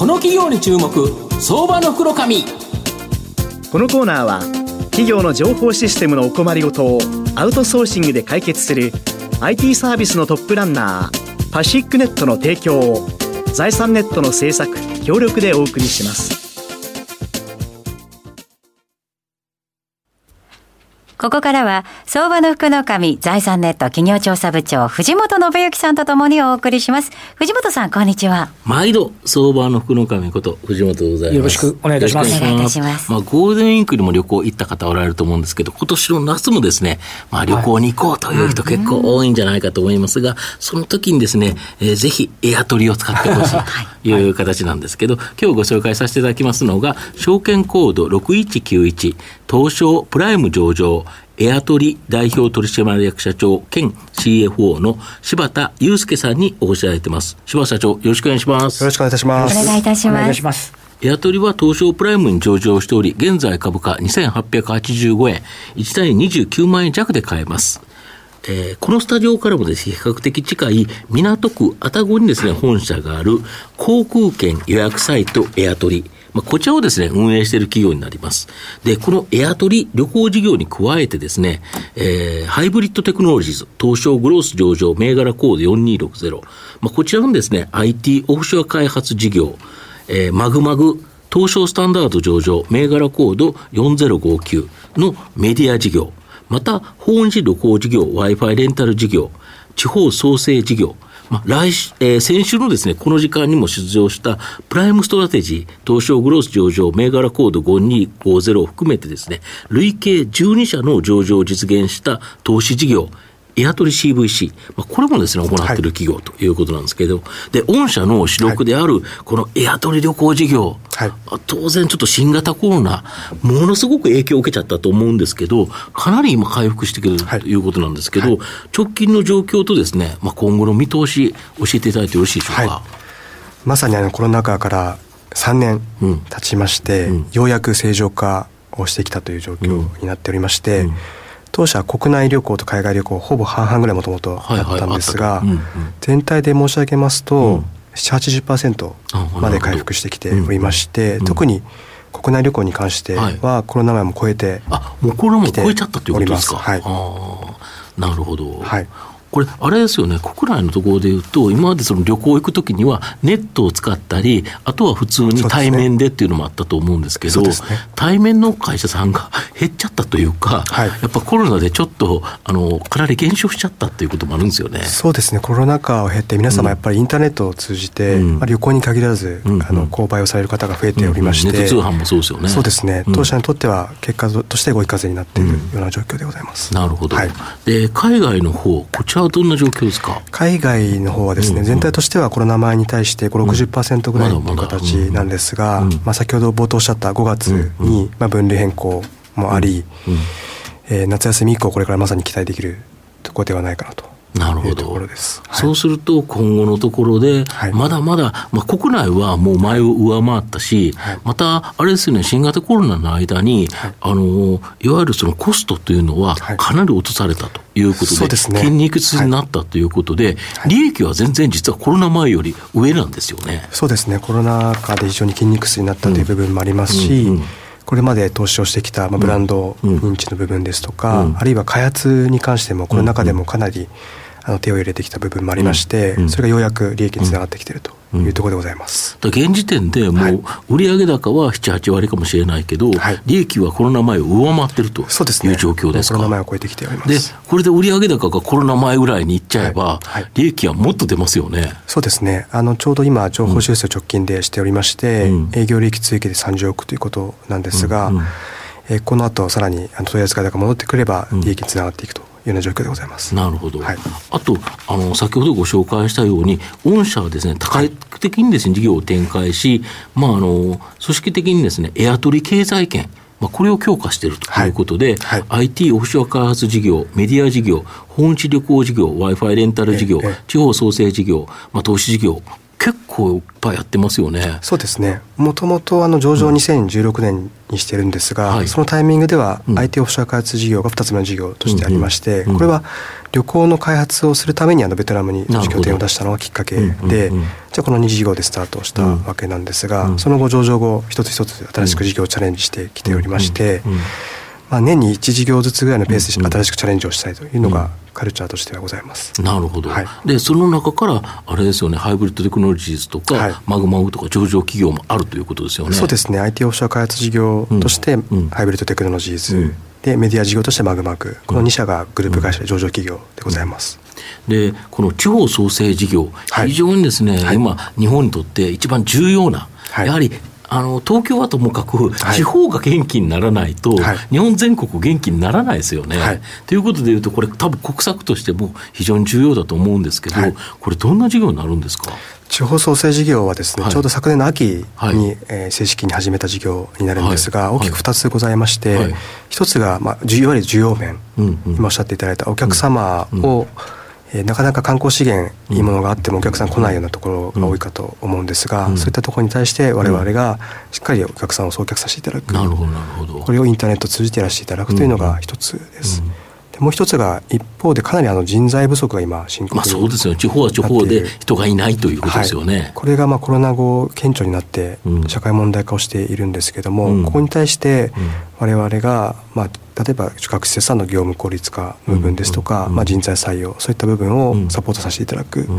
この企業に注目相場の袋紙このコーナーは企業の情報システムのお困りごとをアウトソーシングで解決する IT サービスのトップランナーパシックネットの提供を財産ネットの制作協力でお送りします。ここからは、相場の福の神財産ネット企業調査部長、藤本信之さんとともにお送りします。藤本さん、こんにちは。毎度、相場の福の神こと、藤本でございます。よろしくお願いいたします。お願いいたします。まあ、ゴールデンウィークにも旅行行った方おられると思うんですけど、今年の夏もですね、まあ、旅行に行こうという人結構多いんじゃないかと思いますが、その時にですね、えー、ぜひエアトリを使ってほしいという形なんですけど、今日ご紹介させていただきますのが、証券コード6191、東証プライム上場、エアトリ代表取締役社長兼 CFO の柴田祐介さんにお越しいただいてます。柴田社長、よろしくお願いします。よろしくお願いいたします。お願いいたします。お願いします。エアトリは東証プライムに上場しており、現在株価2885円、1単位29万円弱で買えます。えー、このスタジオからもですね、比較的近い港区愛宕にですね、本社がある航空券予約サイトエアトリ。まあ、こちらをですね、運営している企業になります。で、このエアトリ旅行事業に加えてですね、えー、ハイブリッドテクノロジーズ、東証グロース上場、銘柄コード4260。まあ、こちらのですね、IT オフショア開発事業、えー、まぐまぐ、東証スタンダード上場、銘柄コード4059のメディア事業、また、訪日旅行事業、Wi-Fi レンタル事業、地方創生事業、まあ、来週えー、先週のですね、この時間にも登場したプライムストラテジー、東証グロース上場、銘柄コード5250を含めてですね、累計12社の上場を実現した投資事業、エアトリ CVC、まあ、これもですね、行っている企業ということなんですけど、で、御社の主力である、このエアトリ旅行事業、はい、当然ちょっと新型コロナ、ものすごく影響を受けちゃったと思うんですけど、かなり今回復してくるとい。うことなんですけど、はい。はい、直近の状況とですね、まあ、今後の見通し、教えていただいてよろしいでしょうか？まさにあのコロナ禍から3年経ちまして、うん。うん、ようやく正常化をしてきたという状況になっておりまして、うん当社は国内旅行と海外旅行ほぼ半々ぐらいもともとあったんですが、全体で申し上げますと、うん、780%まで回復してきておりまして、特に国内旅行に関してはコロナ前も超えてあもうコロナも超えちゃったということですか？はい。なるほど、はい、これ、あれですよね、国内のところでいうと、今までその旅行行くときには、ネットを使ったり、あとは普通に対面でっていうのもあったと思うんですけど、ね、対面の会社さんが減っちゃったというか、はい、やっぱコロナでちょっとあのかなり減少しちゃったっていうこともあるんですよね。そうですね、コロナ禍を経て、皆様やっぱりインターネットを通じて、うん、まあ、旅行に限らず、うん、あの購買をされる方が増えておりまして、うん、ネット通販もそうですよね。そうですね、当社にとっては結果として追い風になっているような状況でございます。なるほど、はい、で海外の方こちらはどんな状況ですか？海外の方はですね、うんうん、全体としてはコロナ前に対して5、60%ぐらいの形なんですが、まあ、先ほど冒頭おっしゃった5月に、まあ、分類変更もあり、うん。うん、えー、夏休み以降これからまさに期待できるところではないかなとなるほど、はい、そうすると、今後のところで、まだまだ、まあ、国内はもう前を上回ったし、はい、また、あれですよね、新型コロナの間に、はい、あのいわゆるそのコストというのは、かなり落とされたということで、でね、筋肉痛になったということで、利益は全然実はコロナ前より上なんですよね。そうですね、コロナ禍で非常に筋肉痛になったという部分もありますし、うんうんうん。これまで投資をしてきた、まあ、ブランド認知の部分ですとか、うん、あるいは開発に関してもこの中でもかなりあの手を入れてきた部分もありまして、それがようやく利益につながってきているというところでございます、うん、現時点でもう売上高は7、8割かもしれないけど、はい、利益はコロナ前を上回ってるという状況ですか、コロナ前を超えてきております。でこれで売上高がコロナ前ぐらいにいっちゃえば、はい。はい、利益はもっと出ますよね。そうですね。あのちょうど今情報修正を直近でしておりまして、うん、営業利益追加で30億ということなんですが、うん。うん、えこの後さらに問い扱い高が戻ってくれば利益につながっていくというような状況でございます。なるほど。はい、あとあの先ほどご紹介したように御社はですね多角的にですね事業を展開し、まああの組織的にですねエアトリ経済圏まあ、これを強化しているということで、はいはい、IT オフショア開発事業、メディア事業、訪日旅行事業、Wi-Fi レンタル事業、地方創生事業、まあ、投資事業、結構いっぱいやってますよね。そうですね。もともとあの上場2016年にしてるんですが、はい、そのタイミングでは IT オフィシャル開発事業が2つ目の事業としてありまして、これは旅行の開発をするためにあのベトナムに拠点を出したのがきっかけで、じゃあこの2事業でスタートしたわけなん。ですが、その後上場後一つ一つ新しく事業をチャレンジしてきておりまして、まあ、年に1事業ずつぐらいのペースで新しくチャレンジをしたいというのがカルチャーとしてはございます。なるほど、はい、でその中からあれですよねハイブリッドテクノロジーズとか、はい、マグマグとか上場企業もあるということですよね。そうですね。IT オフィシャル開発事業として、ハイブリッドテクノロジーズ、うん、でメディア事業としてマグマグこの2社がグループ会社で上場企業でございます。でこの地方創生事業、非常にですね、今日本にとって一番重要な、やはりあの東京はともかく、地方が元気にならないと、はい、日本全国元気にならないですよね。はい、ということでいうと、これ、多分国策としても非常に重要だと思うんですけど、はい、これ、どんな事業になるんですか？地方創生事業はですね、ちょうど昨年の秋に、はい、えー、正式に始めた事業になるんですが、大きく2つございまして、一つが、まあ、いわゆる需要面、うんうん、今おっしゃっていただいたお客様を、うん。うんえー、なかなか観光資源いいものがあってもお客さん来ないようなところが多いかと思うんですが、うん、そういったところに対して我々がしっかりお客さんを送客させていただく、なるほどなるほど。これをインターネットを通じていらしていただくというのが一つです。うんもう一つが一方でかなりあの人材不足が今深刻まあそうですよ。地方は地方で人がいないということですよね、はい、これがまあコロナ後顕著になって社会問題化をしているんですけれども、うん、ここに対して我々がまあ例えば学生さんの業務効率化の部分ですとか、まあ、人材採用そういった部分をサポートさせていただく、こ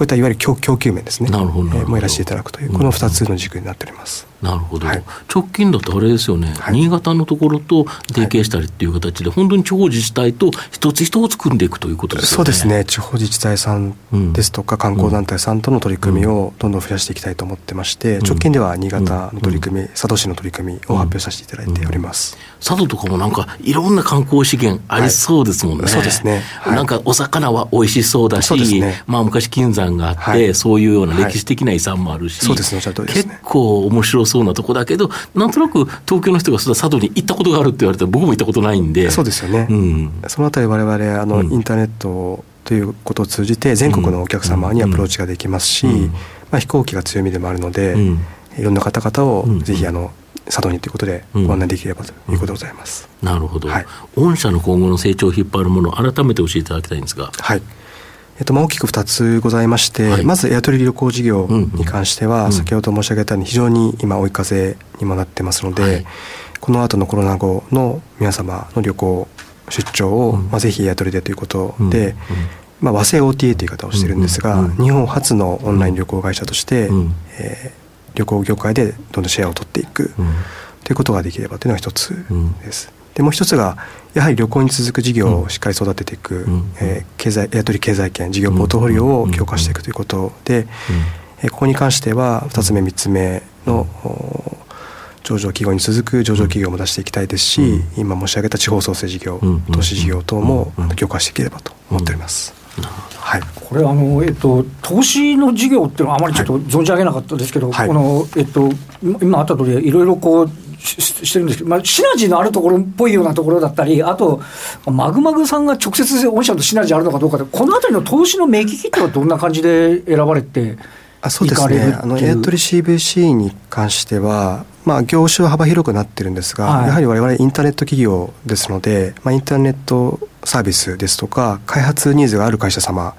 ういったいわゆる供給面ですね。なるほどえー、もやらせていただくというこの2つの軸になっております。なるほど、はい、直近だとあれですよね、はい、新潟のところと提携したりっていう形で、本当に地方自治体と一つ一つ組んでいくということですね。そうですね、地方自治体さんですとか、観光団体さんとの取り組みをどんどん増やしていきたいと思ってまして、直近では新潟の取り組み、佐渡市の取り組みを発表させていただいております。佐渡とかもなんか、いろんな観光資源ありそうですもんね。そうですね。なんかお魚は美味しそうだし、ね、まあ昔金山があって、そういうような歴史的な遺産もあるし、そうですね、結構面白そうなとこだけど、なんとなく東京の人が佐渡に行ったことがあるって言われたら僕も行ったことないんで。そうですよね、うん、そのあたり我々あの、インターネットということを通じて全国のお客様にアプローチができますし、まあ、飛行機が強みでもあるので、いろんな方々をぜひあの、佐渡にということでご案内できればということでございます、なるほど、はい、御社の今後の成長を引っ張るものを改めて教えていただきたいんですが。はいえっと、まあ大きく2つございまして、はい、まずエアトリ旅行事業に関しては、先ほど申し上げたように非常に今追い風にもなってますので、はい、この後のコロナ後の皆様の旅行出張を、うん、まあ、ぜひエアトリでということで、うん。まあ、和製 OTA という言い方をしてるんですが、うん。日本初のオンライン旅行会社として、うん、えー、旅行業界でどんどんシェアを取っていく、ということができればというのが一つです。でもう一つがやはり旅行に続く事業をしっかり育てていく、うん、えー、経済エアトリ経済圏事業ポートフォリオを強化していくということで、うん、えー、ここに関しては2つ目3つ目の、上場企業に続く上場企業も出していきたいですし、うん、今申し上げた地方創生事業、投資事業等も強化していければと思っております。はい、これあの、えっと、投資の事業っていうのはあまりちょっと存じ上げなかったですけど、はい、このえっと、今あった通りいろいろこうしてるんですけど、まあ、シナジーのあるところっぽいようなところだったり、あと、マグマグさんが直接御社とシナジーあるのかどうかで、このあたりの投資の目利きってはどんな感じで選ばれてあそうですね、あのエアトリ CVC に関しては、まあ、業種は幅広くなってるんですが、はい、やはりわれわれインターネット企業ですので、まあ、インターネットサービスですとか、開発ニーズがある会社様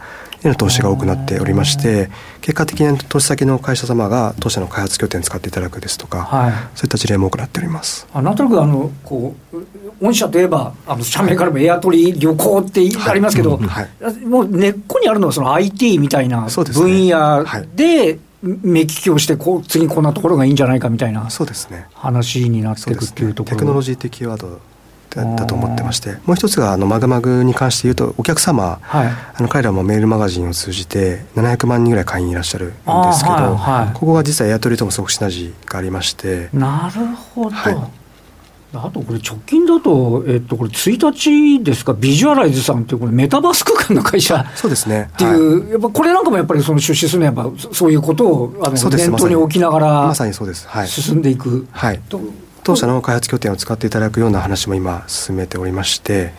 への投資が多くなっておりまして結果的に投資先の会社様が当社の開発拠点使っていただくですとか、はい、そういった事例も多くなっております。あなんとなくあのこう御社といえばあの社名からもエアトリ旅行ってありますけど、はいはい、もう根っこにあるのはその IT みたいな分野で目利きをしてこう次こんなところがいいんじゃないかみたいな話になっていくっていうところ、ね、テクノロジー的ワードだと思ってましてもう一つがあのマグマグに関して言うとお客様、はい、あの彼らもメールマガジンを通じて700万人ぐらい会員いらっしゃるんですけど、はいはい、ここは実はエアトリともすごくシナジーがありましてなるほど、あとこれ直近だと、えっと、これ1日ですか、ビジュアライズさんっていう、これメタバース空間の会社そうですね。っていう、はい、やっぱこれなんかもやっぱりその出資するのは、やっぱそういうことをあの念頭に置きながら、まさにそうです。はい、進んでいく。はい。当社の開発拠点を使っていただくような話も今進めておりまして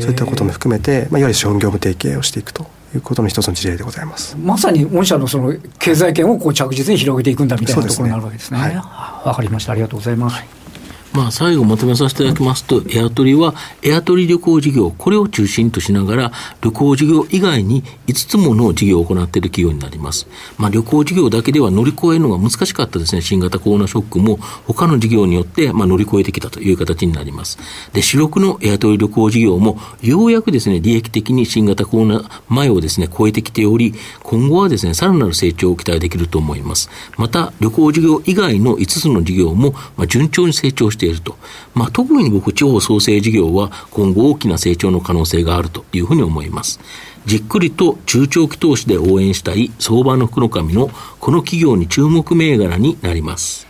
そういったことも含めて、まあ、いわゆる資本業務提携をしていくということの一つの事例でございますまさに御社のその経済圏をこう着実に広げていくんだみたいなところになるわけですね。わ、ね、はい、かりました。ありがとうございます。はいまあ、最後まとめさせていただきますと、エアトリは、エアトリ旅行事業、これを中心としながら、旅行事業以外に5つもの事業を行っている企業になります。まあ、旅行事業だけでは乗り越えるのが難しかったですね、新型コロナショックも、他の事業によって、まあ、乗り越えてきたという形になります。で、主力のエアトリ旅行事業も、ようやくですね、利益的に新型コロナ前をですね、超えてきており、今後はですね、さらなる成長を期待できると思います。また、旅行事業以外の5つの事業も、まあ、順調に成長してていると。まあ、特に僕、地方創生事業は今後大きな成長の可能性があるというふうに思います。じっくりと中長期投資で応援したい相場の福の神のこの企業に注目銘柄になります。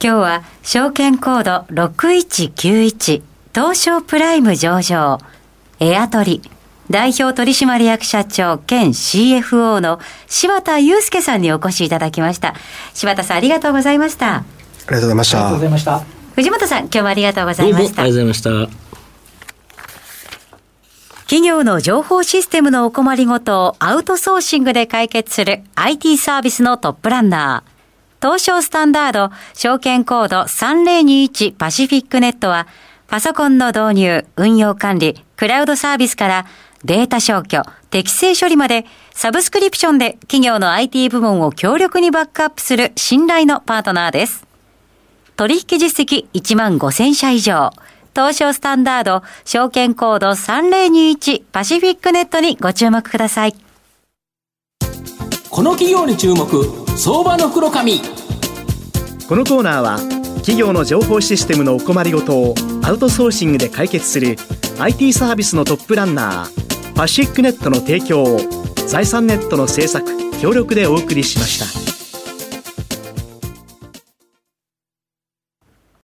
今日は証券コード6191東証プライム上場エアトリ代表取締役社長兼 CFO の柴田祐介さんにお越しいただきました。柴田さんありがとうございました。ありがとうございました。ありがとうございました。藤本さん、今日もありがとうございました。ありがとうございました。企業の情報システムのお困りごとをアウトソーシングで解決する IT サービスのトップランナー。東証スタンダード証券コード3021パシフィックネットはパソコンの導入、運用管理、クラウドサービスからデータ消去、適正処理までサブスクリプションで企業の IT 部門を強力にバックアップする信頼のパートナーです。取引実績1万5000社以上。東証スタンダード、証券コード3021パシフィックネットにご注目ください。この企業に注目、相場の袋紙。このコーナーは、企業の情報システムのお困りごとをアウトソーシングで解決する IT サービスのトップランナー、パシフィックネットの提供を財産ネットの制作、協力でお送りしました。